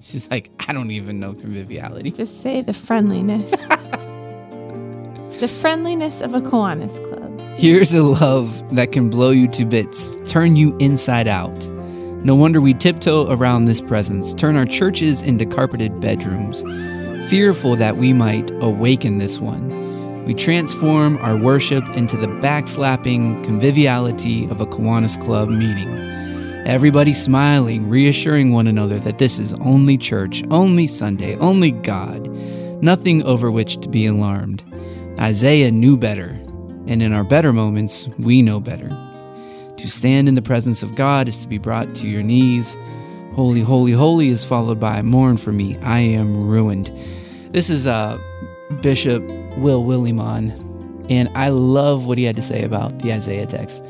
She's like, I don't even know conviviality. Just say the friendliness. the friendliness of a Kiwanis Club. Here's a love that can blow you to bits, turn you inside out. No wonder we tiptoe around this presence, turn our churches into carpeted bedrooms, fearful that we might awaken this one. We transform our worship into the backslapping conviviality of a Kiwanis Club meeting. Everybody smiling, reassuring one another that this is only church, only Sunday, only God, nothing over which to be alarmed. Isaiah knew better, and in our better moments, we know better. To stand in the presence of God is to be brought to your knees. Holy, holy, holy is followed by mourn for me. I am ruined. This is uh, Bishop Will Willimon, and I love what he had to say about the Isaiah text.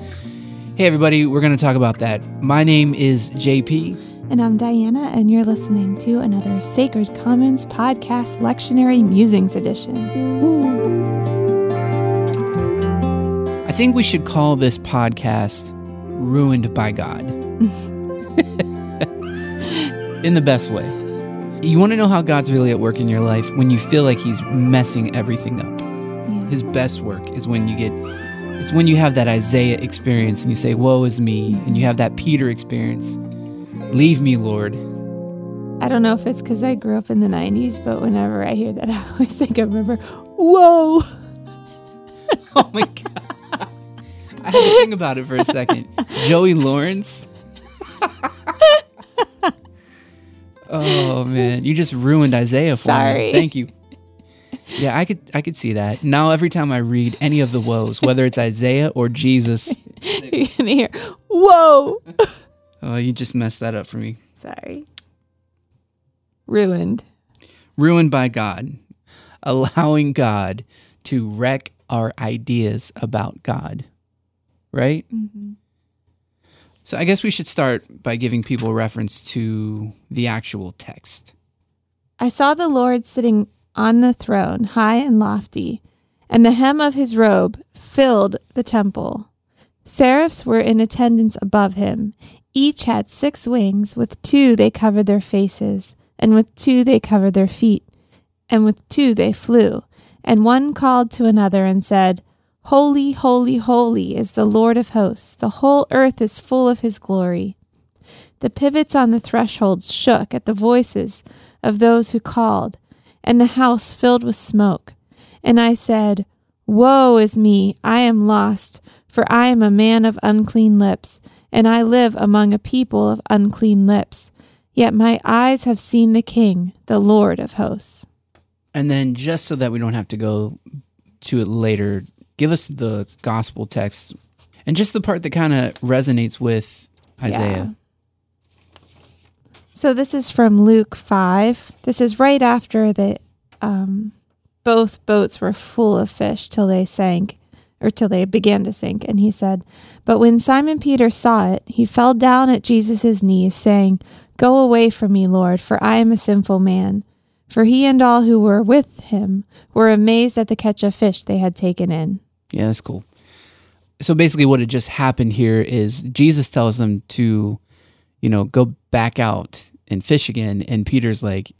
Hey, everybody, we're going to talk about that. My name is JP. And I'm Diana, and you're listening to another Sacred Commons Podcast Lectionary Musings Edition. I think we should call this podcast Ruined by God. in the best way. You want to know how God's really at work in your life when you feel like He's messing everything up. Yeah. His best work is when you get, it's when you have that Isaiah experience and you say, Woe is me, and you have that Peter experience. Leave me, Lord. I don't know if it's because I grew up in the 90s, but whenever I hear that, I always think I remember, whoa. Oh my God. I had to think about it for a second. Joey Lawrence. oh man, you just ruined Isaiah for Sorry. me. Thank you. Yeah, I could I could see that. Now every time I read any of the woes, whether it's Isaiah or Jesus, You're going to hear, whoa. oh, you just messed that up for me. Sorry. Ruined. Ruined by God, allowing God to wreck our ideas about God. Right? Mm-hmm. So I guess we should start by giving people reference to the actual text. I saw the Lord sitting on the throne, high and lofty, and the hem of his robe filled the temple. Seraphs were in attendance above him. Each had six wings. With two they covered their faces, and with two they covered their feet, and with two they flew. And one called to another and said, Holy, holy, holy is the Lord of hosts. The whole earth is full of his glory. The pivots on the thresholds shook at the voices of those who called, and the house filled with smoke. And I said, Woe is me, I am lost, for I am a man of unclean lips, and I live among a people of unclean lips. Yet my eyes have seen the King, the Lord of hosts. And then, just so that we don't have to go to it later, give us the gospel text and just the part that kind of resonates with Isaiah. So this is from Luke 5. This is right after the um, both boats were full of fish till they sank, or till they began to sink. And he said, But when Simon Peter saw it, he fell down at Jesus' knees, saying, Go away from me, Lord, for I am a sinful man. For he and all who were with him were amazed at the catch of fish they had taken in. Yeah, that's cool. So basically, what had just happened here is Jesus tells them to, you know, go back out and fish again. And Peter's like,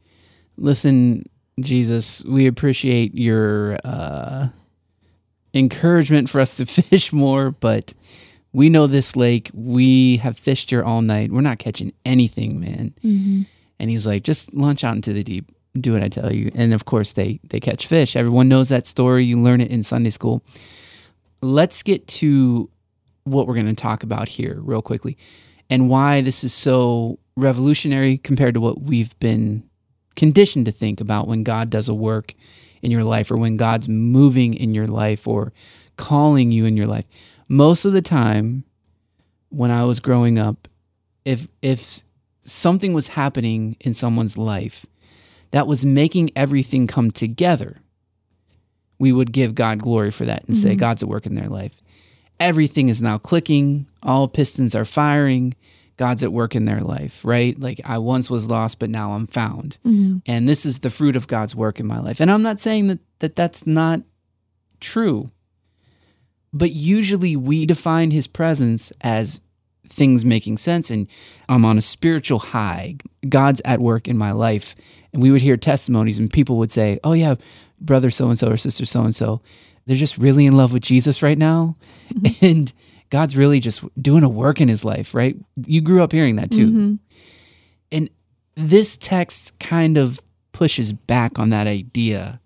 listen, Jesus, we appreciate your uh, encouragement for us to fish more, but we know this lake. We have fished here all night. We're not catching anything, man. And he's like, just launch out into the deep. Do what I tell you. And of course, they they catch fish. Everyone knows that story. You learn it in Sunday school let's get to what we're going to talk about here real quickly and why this is so revolutionary compared to what we've been conditioned to think about when God does a work in your life or when God's moving in your life or calling you in your life. Most of the time when I was growing up, if if something was happening in someone's life that was making everything come together, we would give God glory for that and say mm-hmm. God's at work in their life. Everything is now clicking, all pistons are firing. God's at work in their life, right? Like I once was lost, but now I'm found. Mm-hmm. And this is the fruit of God's work in my life. And I'm not saying that, that that's not true, but usually we define his presence as things making sense and I'm on a spiritual high. God's at work in my life. And we would hear testimonies and people would say, Oh, yeah, brother so and so or sister so and so, they're just really in love with Jesus right now. Mm-hmm. And God's really just doing a work in his life, right? You grew up hearing that too. Mhm. And this text kind of pushes back on that idea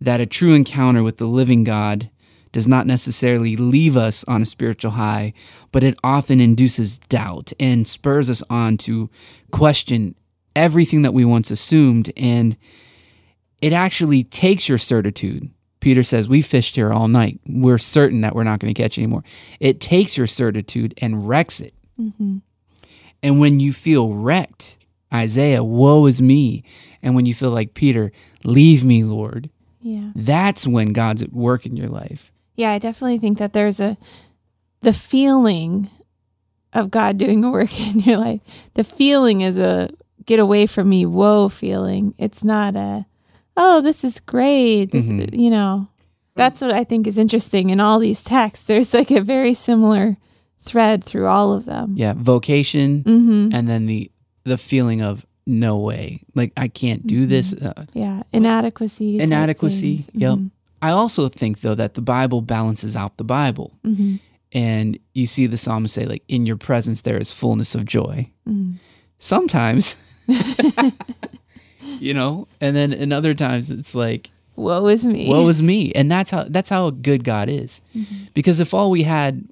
that a true encounter with the living God does not necessarily leave us on a spiritual high, but it often induces doubt and spurs us on to question everything that we once assumed. And it actually takes your certitude. Peter says, We fished here all night. We're certain that we're not going to catch anymore. It takes your certitude and wrecks it. Mhm. And when you feel wrecked, Isaiah, woe is me. And when you feel like Peter, leave me, Lord, Yeah. that's when God's at work in your life. Yeah, I definitely think that there's a the feeling of God doing a work in your life. The feeling is a get away from me, whoa feeling. It's not a oh, this is great. This, Mhm. You know, that's what I think is interesting in all these texts. There's like a very similar thread through all of them. Yeah, vocation Mm-hmm. and then the the feeling of no way. Like I can't do this. Uh, Yeah, inadequacy. Inadequacy, yep. Mhm. I also think though that the Bible balances out the Bible. Mhm. And you see the psalmist say like in your presence there is fullness of joy. Mhm. Sometimes you know, and then in other times it's like Woe is me. woe is me and that's how that's how good god is because if all we had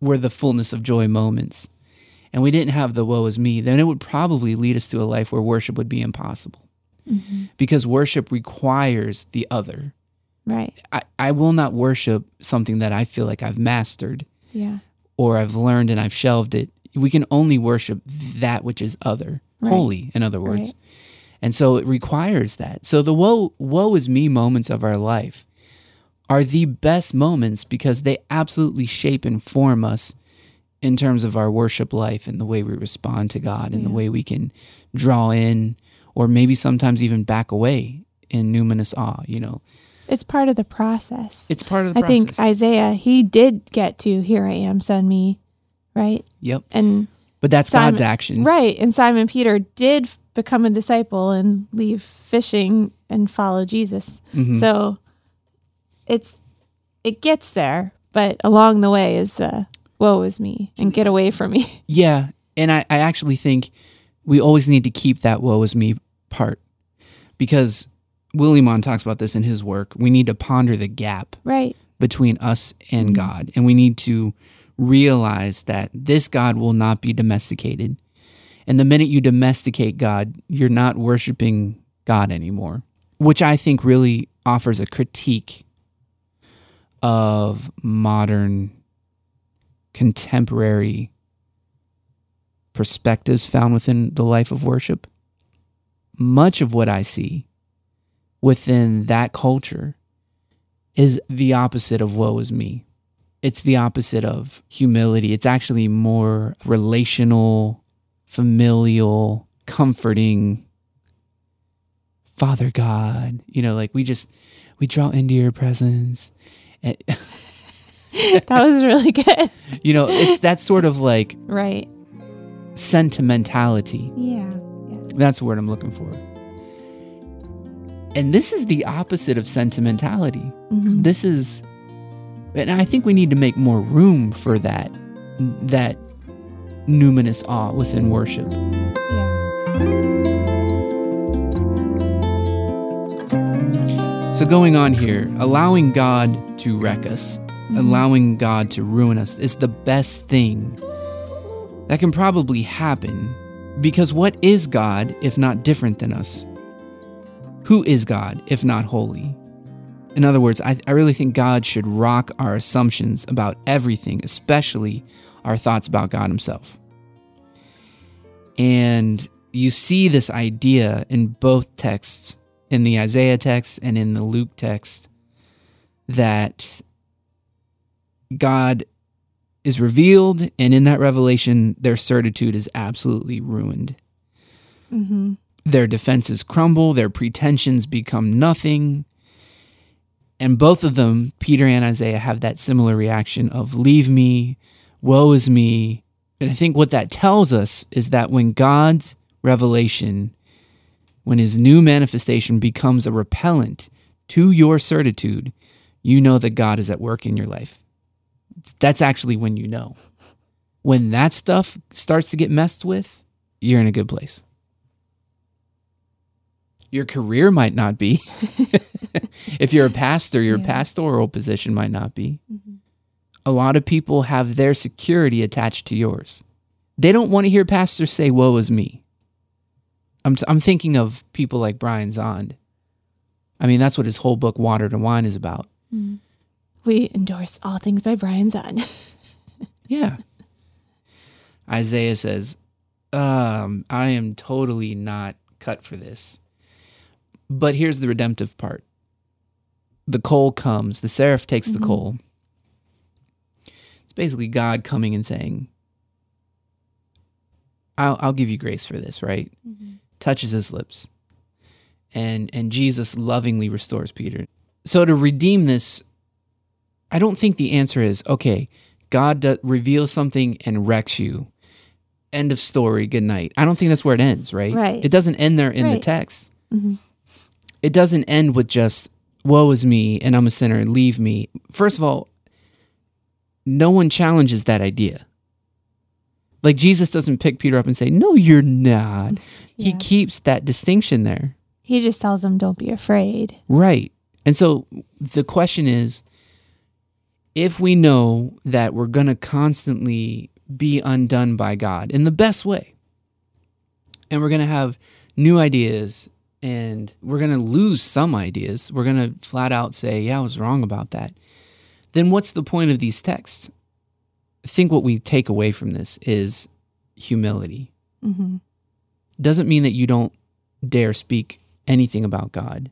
were the fullness of joy moments and we didn't have the woe is me then it would probably lead us to a life where worship would be impossible Mhm. because worship requires the other Right. I, I will not worship something that i feel like i've mastered Yeah. or i've learned and i've shelved it we can only worship that which is other Right. holy in other words Right. And so it requires that. So the woe woe is me moments of our life are the best moments because they absolutely shape and form us in terms of our worship life and the way we respond to God and the way we can draw in or maybe sometimes even back away in numinous awe, you know. It's part of the process. It's part of the I process. think Isaiah, he did get to here I am, send me, right? yep. And But that's Simon- God's action. right, and Simon Peter did become a disciple and leave fishing and follow Jesus. Mhm. So it's it gets there, but along the way is the woe is me and get away from me. Yeah. And I, I actually think we always need to keep that woe is me part because Willimon talks about this in his work. We need to ponder the gap Right. between us and Mhm. God. And we need to realize that this God will not be domesticated. And the minute you domesticate God, you're not worshiping God anymore, which I think really offers a critique of modern contemporary perspectives found within the life of worship. Much of what I see within that culture is the opposite of woe is me. It's the opposite of humility. It's actually more relational, familial, comforting. Father God, you know, like we just we draw into your presence. And, that was really good. you know, it's that sort of like Right. sentimentality. Yeah. That's the word I'm looking for. And this is the opposite of sentimentality. Mhm. This is and I think we need to make more room for that that numinous awe within worship. Yeah. So going on here, allowing God to wreck us, mm-hmm. allowing God to ruin us is the best thing that can probably happen because what is God if not different than us? Who is God if not holy? In other words, I, I really think God should rock our assumptions about everything, especially our thoughts about God Himself. And you see this idea in both texts, in the Isaiah text and in the Luke text, that God is revealed, and in that revelation, their certitude is absolutely ruined. Mm-hmm. Their defenses crumble, their pretensions become nothing. And both of them, Peter and Isaiah, have that similar reaction of, Leave me, woe is me. And I think what that tells us is that when God's revelation, when his new manifestation becomes a repellent to your certitude, you know that God is at work in your life. That's actually when you know. When that stuff starts to get messed with, you're in a good place. Your career might not be. if you're a pastor, your Yeah. pastoral position might not be. Mhm. A lot of people have their security attached to yours. They don't want to hear pastors say, Woe is me. I'm, I'm thinking of people like Brian Zahnd. I mean, that's what his whole book, Water to Wine, is about. We endorse all things by Brian Zahnd. Yeah. Isaiah says, um, I am totally not cut for this. But here's the redemptive part the coal comes, the seraph takes the Mhm. coal. It's basically God coming and saying, I'll, I'll give you grace for this, right? Touches his lips. And, and Jesus lovingly restores Peter. So to redeem this, I don't think the answer is okay, God do- reveals something and wrecks you. End of story. Good night. I don't think that's where it ends, right? Right. It doesn't end there in the Right. text. Mhm. It doesn't end with just "woe is me" and I'm a sinner and leave me. First of all, no one challenges that idea. Like Jesus doesn't pick Peter up and say, "No, you're not." He keeps that distinction there. He just tells them, don't be afraid. Right. And so the question is if we know that we're going to constantly be undone by God in the best way, and we're going to have new ideas and we're going to lose some ideas, we're going to flat out say, yeah, I was wrong about that, then what's the point of these texts? I think what we take away from this is humility. hmm Doesn't mean that you don't dare speak anything about God.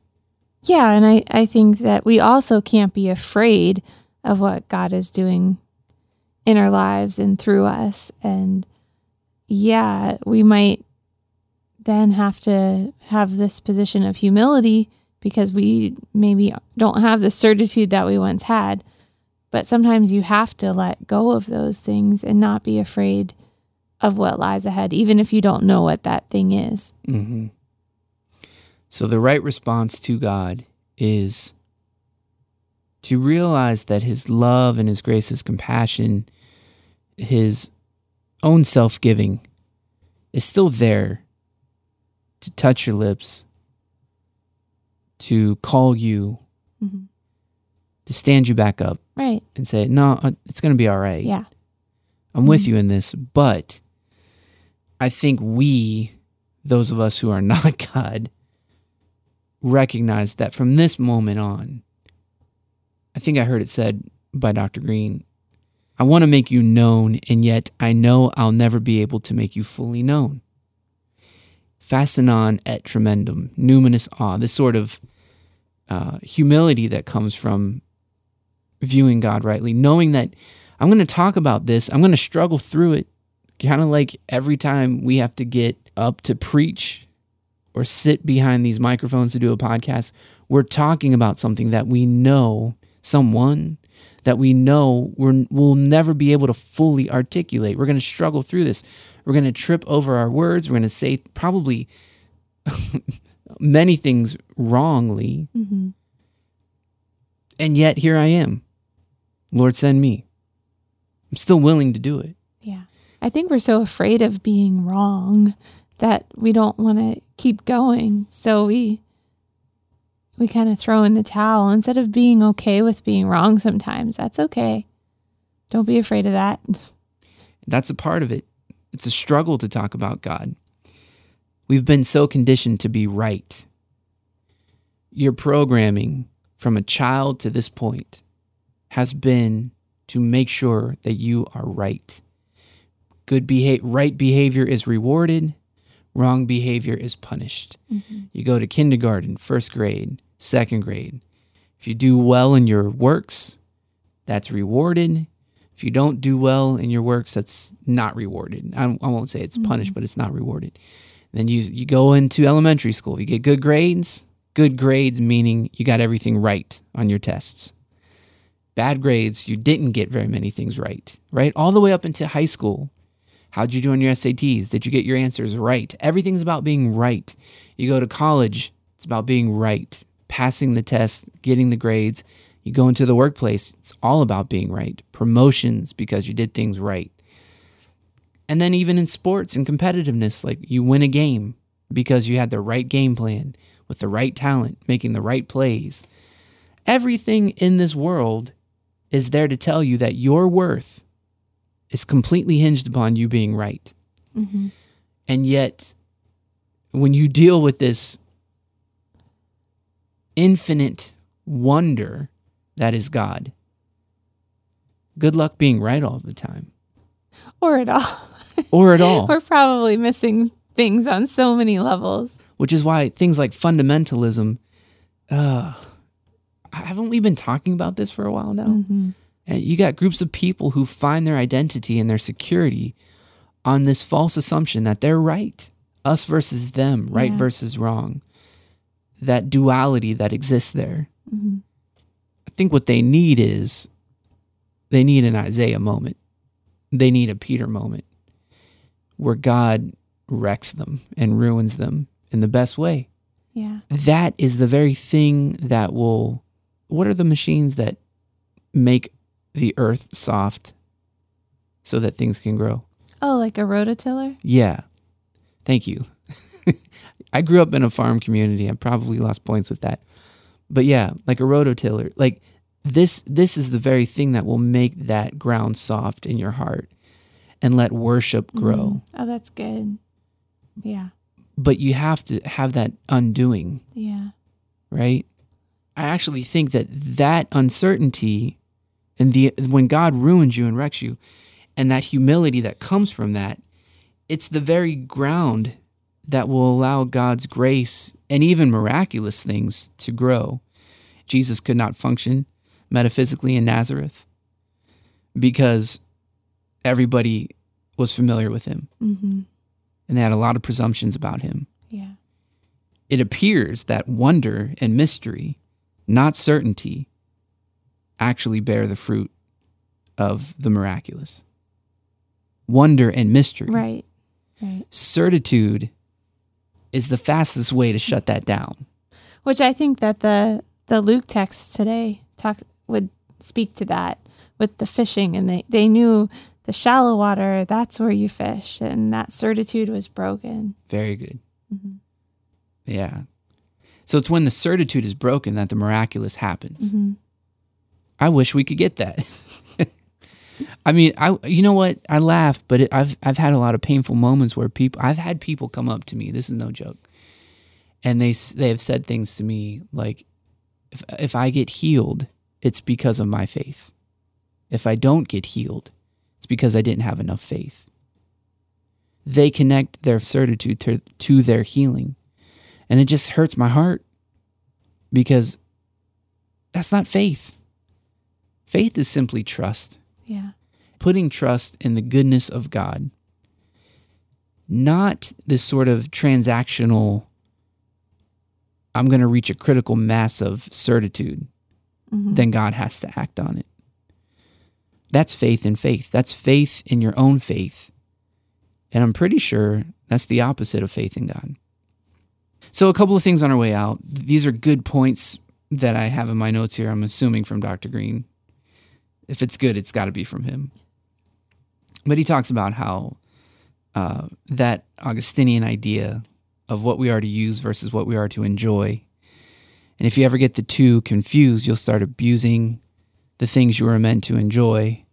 Yeah, and I, I think that we also can't be afraid of what God is doing in our lives and through us. And yeah, we might then have to have this position of humility because we maybe don't have the certitude that we once had. But sometimes you have to let go of those things and not be afraid of what lies ahead, even if you don't know what that thing is. hmm So the right response to God is to realize that His love and His grace, His compassion, His own self giving is still there to touch your lips, to call you, Mhm. to stand you back up Right. and say, No, uh, it's going to be all right. Yeah. I'm with Mhm. you in this, but I think we, those of us who are not God, recognize that from this moment on, I think I heard it said by Dr. Green, I want to make you known, and yet I know I'll never be able to make you fully known. Fascinans et tremendum, numinous awe, this sort of uh, humility that comes from viewing God rightly, knowing that I'm going to talk about this. I'm going to struggle through it. Kind of like every time we have to get up to preach or sit behind these microphones to do a podcast, we're talking about something that we know, someone that we know we're, we'll never be able to fully articulate. We're going to struggle through this. We're going to trip over our words. We're going to say probably many things wrongly. hmm And yet here I am. Lord, send me. I'm still willing to do it. Yeah. I think we're so afraid of being wrong that we don't want to keep going. So we we kind of throw in the towel instead of being okay with being wrong sometimes. That's okay. Don't be afraid of that. That's a part of it. It's a struggle to talk about God. We've been so conditioned to be right. Your programming from a child to this point has been to make sure that you are right. Good behavior, right behavior is rewarded, wrong behavior is punished. Mm-hmm. You go to kindergarten, first grade, second grade. If you do well in your works, that's rewarded. If you don't do well in your works, that's not rewarded. I, I won't say it's punished, mm-hmm. but it's not rewarded. Then you you go into elementary school. You get good grades. Good grades meaning you got everything right on your tests. bad grades, you didn't get very many things right, right? All the way up into high school. How'd you do on your SATs? Did you get your answers right? Everything's about being right. You go to college, it's about being right, passing the test, getting the grades. You go into the workplace, it's all about being right. Promotions because you did things right. And then even in sports and competitiveness, like you win a game because you had the right game plan with the right talent, making the right plays. Everything in this world is there to tell you that your worth is completely hinged upon you being right. Mm-hmm. And yet, when you deal with this infinite wonder that is God, good luck being right all the time Or at all. or at all. We're probably missing things on so many levels. which is why things like fundamentalism uh haven't we been talking about this for a while now Mm-hmm. and you got groups of people who find their identity and their security on this false assumption that they're right us versus them right Yeah. versus wrong that duality that exists there Mm-hmm. i think what they need is they need an isaiah moment they need a peter moment where god wrecks them and ruins them in the best way Yeah. that is the very thing that will what are the machines that make the earth soft so that things can grow Oh, like a rototiller? yeah thank you i grew up in a farm community i probably lost points with that but yeah like a rototiller like this this is the very thing that will make that ground soft in your heart and let worship grow Mhm. Oh, that's good. Yeah. but you have to have that undoing Yeah. right? I actually think that that uncertainty and the when God ruins you and wrecks you, and that humility that comes from that, it's the very ground that will allow God's grace and even miraculous things to grow. Jesus could not function metaphysically in Nazareth because everybody was familiar with him Mm-hmm. and they had a lot of presumptions about him Yeah. it appears that wonder and mystery, not certainty, actually bear the fruit of the miraculous. Wonder and mystery. Right. Right. Certitude is the fastest way to shut that down. Which I think that the the Luke text today talk would speak to that with the fishing and they, they knew the shallow water, that's where you fish, and that certitude was broken. Very good. Mhm. Yeah. So it's when the certitude is broken that the miraculous happens. Mm-hmm. I wish we could get that. I mean, I you know what? I laugh, but it, I've I've had a lot of painful moments where people I've had people come up to me. This is no joke, and they they have said things to me like, if if I get healed, it's because of my faith. If I don't get healed, it's because I didn't have enough faith. They connect their certitude to, to their healing, and it just hurts my heart because that's not faith. Faith is simply trust, Yeah. putting trust in the goodness of God, not this sort of transactional, I'm going to reach a critical mass of certitude, Mhm. then God has to act on it. That's faith in faith. That's faith in your own faith. And I'm pretty sure that's the opposite of faith in God. So, a couple of things on our way out. These are good points that I have in my notes here. I'm assuming from Dr. Green. If it's good, it's got to be from him. But he talks about how uh, that Augustinian idea of what we are to use versus what we are to enjoy. And if you ever get the two confused, you'll start abusing the things you were meant to enjoy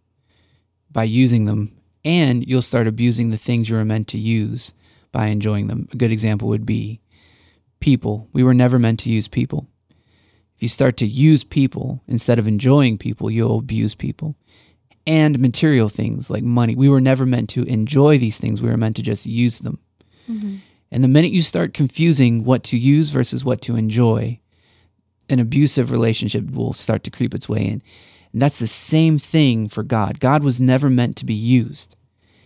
by using them, and you'll start abusing the things you were meant to use by enjoying them. A good example would be people. We were never meant to use people. If you start to use people instead of enjoying people, you'll abuse people. And material things like money. We were never meant to enjoy these things. We were meant to just use them. Mhm. And the minute you start confusing what to use versus what to enjoy, an abusive relationship will start to creep its way in. And that's the same thing for God. God was never meant to be used,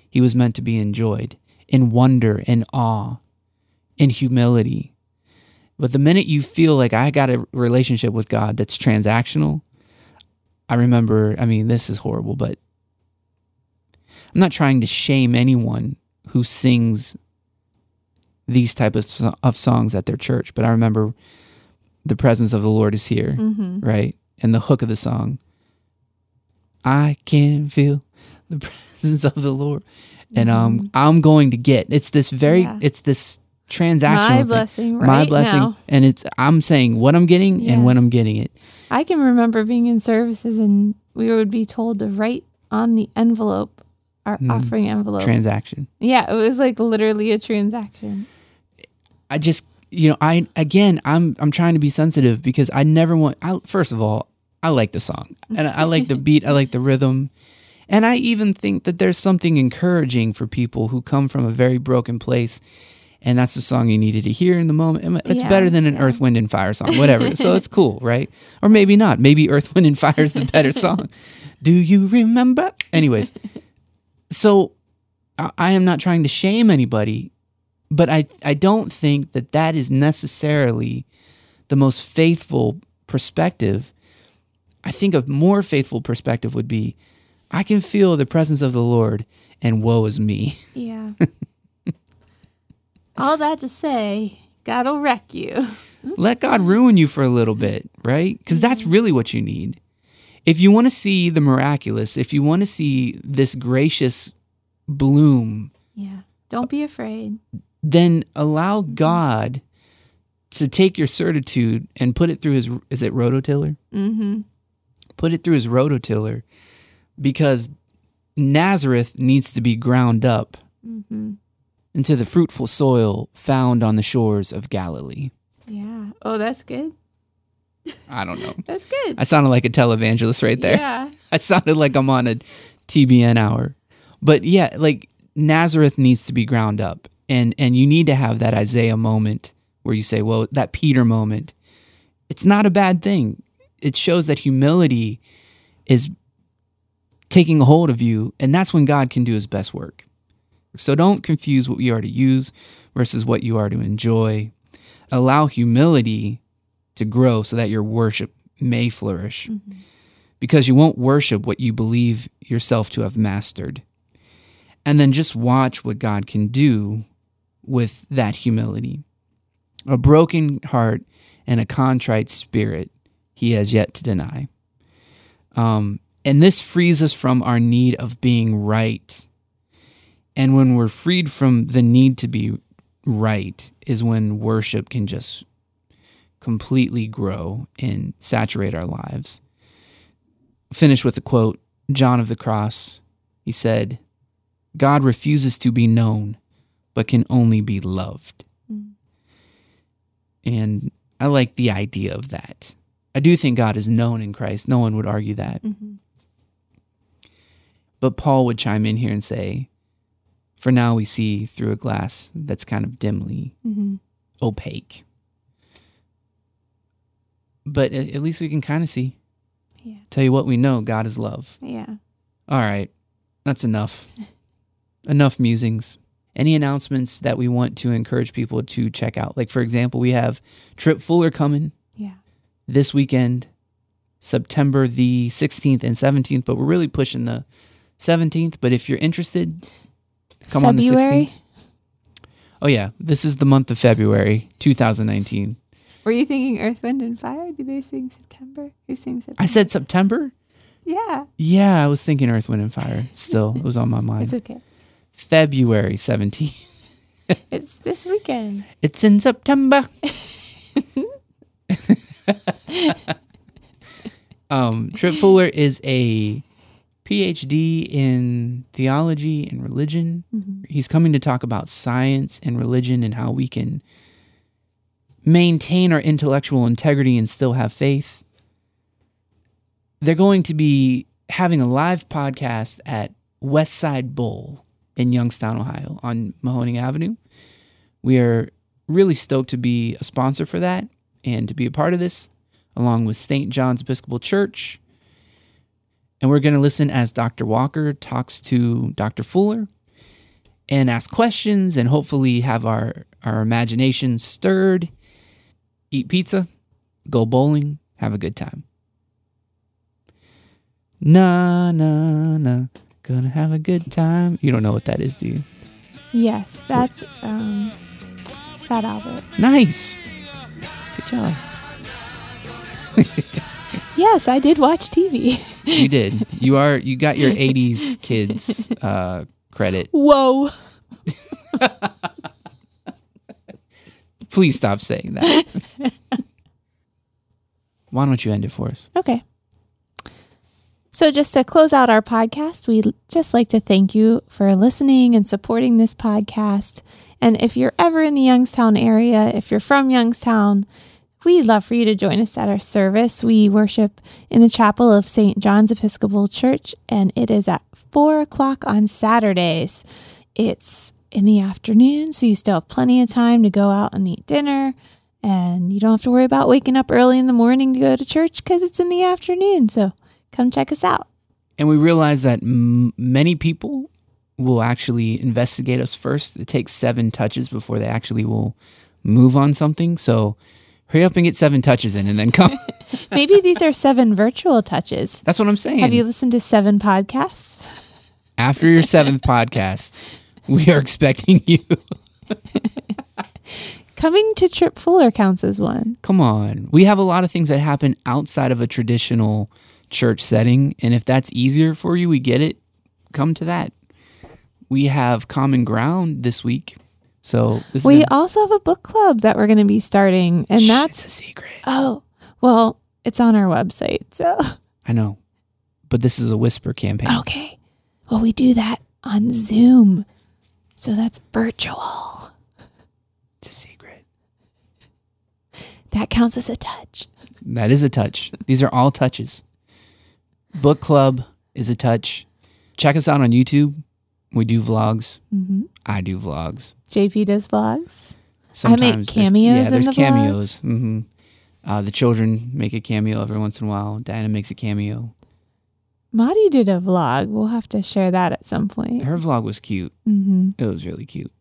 He was meant to be enjoyed in wonder, in awe, in humility. But the minute you feel like I got a relationship with God that's transactional, I remember, I mean, this is horrible, but I'm not trying to shame anyone who sings these type of, so- of songs at their church, but I remember the presence of the Lord is here, Mm-hmm. right? And the hook of the song, I can feel the presence of the Lord. And um, I'm going to get it's this very Yeah. it's this transactional My thing. blessing, right my blessing now. and it's i'm saying what i'm getting Yeah. and when i'm getting it I can remember being in services and we would be told to write on the envelope, our Mm. offering envelope. transaction yeah, it was like literally a transaction. i just you know i again i'm i'm trying to be sensitive because i never want I, first of all i like the song and i like the beat i like the rhythm and i even think that there's something encouraging for people who come from a very broken place and that's the song you needed to hear in the moment it's Yeah, better than an yeah. earth wind and fire song whatever so it's cool right or maybe not maybe earth wind and fire is the better song do you remember anyways so I, I am not trying to shame anybody but I, I don't think that that is necessarily the most faithful perspective. I think a more faithful perspective would be I can feel the presence of the Lord and woe is me. Yeah. All that to say, God will wreck you. Let God ruin you for a little bit, right? Because that's really what you need. If you want to see the miraculous, if you want to see this gracious bloom, Yeah. Don't be afraid. then allow God to take your certitude and put it through his is it rototiller? Mm-hmm. put it through his rototiller because Nazareth needs to be ground up Mm-hmm. Into the fruitful soil found on the shores of Galilee. Yeah. Oh, that's good. I don't know. That's good. I sounded like a televangelist right there. Yeah. I sounded like I'm on a TBN hour. But yeah, like Nazareth needs to be ground up. And and you need to have that Isaiah moment where you say, well, that Peter moment. It's not a bad thing. It shows that humility is taking a hold of you, and that's when God can do his best work. So don't confuse what you are to use versus what you are to enjoy. Allow humility to grow so that your worship may flourish because you won't worship what you believe yourself to have mastered. And then just watch what God can do with that humility. A broken heart and a contrite spirit he has yet to deny. Um, and this frees us from our need of being right. And when we're freed from the need to be right, is when worship can just completely grow and saturate our lives. Finish with a quote John of the Cross. He said, God refuses to be known, but can only be loved. Mm. And I like the idea of that. I do think God is known in Christ. No one would argue that. Mm-hmm. But Paul would chime in here and say, For now we see through a glass that's kind of dimly Mm-hmm. opaque. But at least we can kind of see. Yeah. Tell you what we know God is love. Yeah. All right. That's enough. enough musings. Any announcements that we want to encourage people to check out? Like, for example, we have Tripp Fuller coming Yeah. this weekend, September the 16th and 17th, but we're really pushing the 17th. But if you're interested, come on the February. 16th. Oh, yeah. This is the month of February 2019. Were you thinking Earth, Wind, and Fire? Do they sing September? Who sings September? I said September? yeah. Yeah, I was thinking Earth, Wind, and Fire. Still, it was on my mind. It's okay. February 17th. It's this weekend. It's in September. um, Tripp Fuller is a PhD in theology and religion. Mm-hmm. He's coming to talk about science and religion and how we can maintain our intellectual integrity and still have faith. They're going to be having a live podcast at Westside Bowl in Youngstown, Ohio, on Mahoning Avenue. We are really stoked to be a sponsor for that and to be a part of this, along with St. John's Episcopal Church. And we're going to listen as Dr. Walker talks to Dr. Fuller and ask questions and hopefully have our, our imagination stirred, eat pizza, go bowling, have a good time. Na na na, gonna have a good time. You don't know what that is, do you? Yes, that's um, Fat Albert. Nice. Good job. Yes, I did watch TV. You did. You are. You got your '80s kids uh, credit. Whoa. Please stop saying that. Why don't you end it for us? Okay. So, just to close out our podcast, we'd just like to thank you for listening and supporting this podcast. And if you're ever in the Youngstown area, if you're from Youngstown, we'd love for you to join us at our service. We worship in the chapel of St. John's Episcopal Church, and it is at four o'clock on Saturdays. It's in the afternoon, so you still have plenty of time to go out and eat dinner. And you don't have to worry about waking up early in the morning to go to church because it's in the afternoon. So come check us out. And we realize that m- many people will actually investigate us first. It takes seven touches before they actually will move on something. So hurry up and get seven touches in and then come. Maybe these are seven virtual touches. That's what I'm saying. Have you listened to seven podcasts? After your seventh podcast, we are expecting you. Coming to Tripp Fuller counts as one. Come on. We have a lot of things that happen outside of a traditional church setting. And if that's easier for you, we get it. Come to that. We have common ground this week. So this We also have a book club that we're going to be starting, and Shh, that's a secret. oh well, it's on our website. So I know. But this is a whisper campaign. okay, well we do that on Zoom, so that's virtual. It's a secret. That counts as a touch. That is a touch. These are all touches. Book club is a touch. Check us out on YouTube. We do vlogs. hmm I do vlogs. JP does vlogs. Sometimes I make cameos Yeah, in there's the cameos. hmm Uh, the children make a cameo every once in a while. Diana makes a cameo. Maddie did a vlog. We'll have to share that at some point. Her vlog was cute. hmm It was really cute.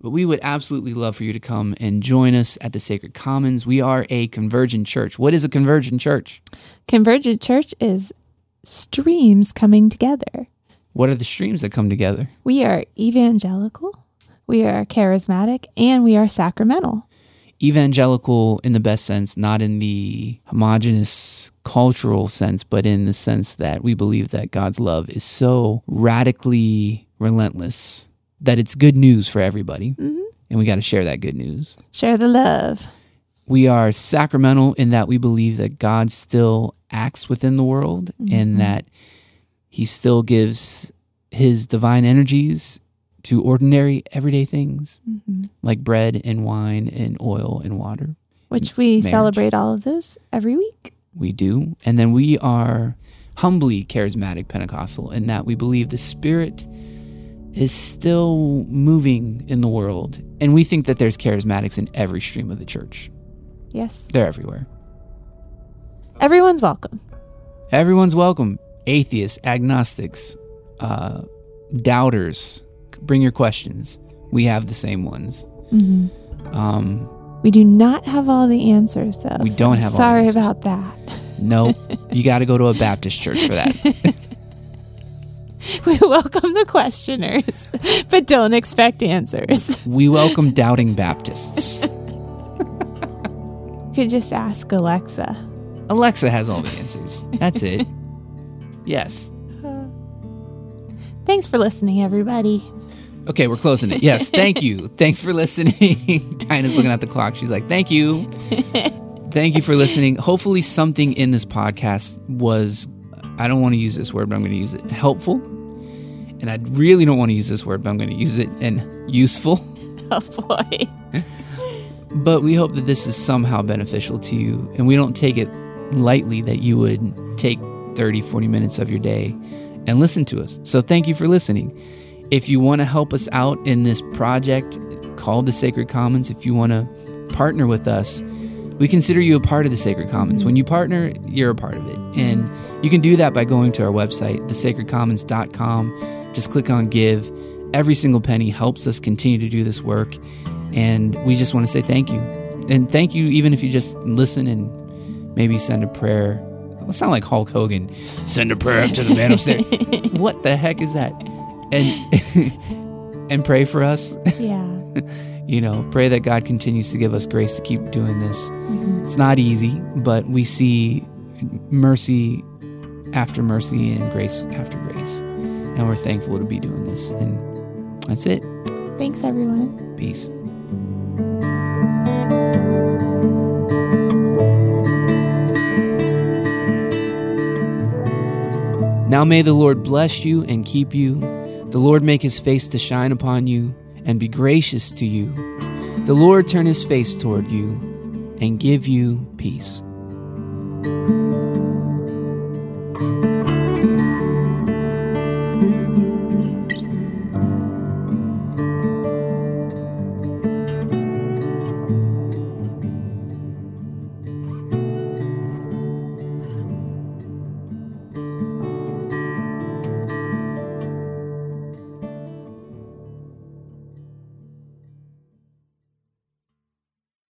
But we would absolutely love for you to come and join us at the Sacred Commons. We are a convergent church. What is a convergent church? Convergent Church is streams coming together. What are the streams that come together? We are evangelical, we are charismatic, and we are sacramental. evangelical in the best sense, not in the homogenous cultural sense, but in the sense that we believe that God's love is so radically relentless that it's good news for everybody. hmm And we got to share that good news. Share the love. We are sacramental in that we believe that God still acts within the world Mhm. and that he still gives his divine energies to ordinary everyday things hmm like bread and wine and oil and water. Which we Marriage. celebrate all of those every week. we do. And then we are humbly charismatic Pentecostal in that we believe the Spirit is still moving in the world. And we think that there's charismatics in every stream of the church, Yes. they're everywhere. Everyone's welcome. Everyone's welcome. Atheists, agnostics, uh, doubters, bring your questions. We have the same ones. hmm Um, We do not have all the answers, though. We don't have all the Sorry about that. no, you got to go to a Baptist church for that. We welcome the questioners, but don't expect answers. We welcome doubting Baptists. You could just ask Alexa. Alexa has all the answers. That's it. Yes. Uh-huh. Thanks for listening, everybody. Okay, we're closing it. Yes, thank you. Thanks for listening. Dinah's looking at the clock. She's like, thank you. Thank you for listening. Hopefully, something in this podcast was, I don't want to use this word, but I'm going to use it, helpful. And I really don't want to use this word, but I'm going to use it and useful. Oh boy. But we hope that this is somehow beneficial to you. And we don't take it lightly that you would take 30, 40 minutes of your day and listen to us. So thank you for listening. If you want to help us out in this project called the Sacred Commons, if you want to partner with us, we consider you a part of the Sacred Commons. When you partner, you're a part of it. And you can do that by going to our website, thesacredcommons.com. Just click on give. Every single penny helps us continue to do this work. And we just want to say thank you. And thank you, even if you just listen and maybe send a prayer It sound like Hulk Hogan. Send a prayer up to the man upstairs. what the heck is that? And and pray for us. Yeah. You know, pray that God continues to give us grace to keep doing this. Mhm. It's not easy, but we see mercy after mercy and grace after grace. And we're thankful to be doing this. And that's it. Thanks, everyone. Peace. Now may the Lord bless you and keep you. The Lord make his face to shine upon you and be gracious to you. The Lord turn his face toward you and give you peace.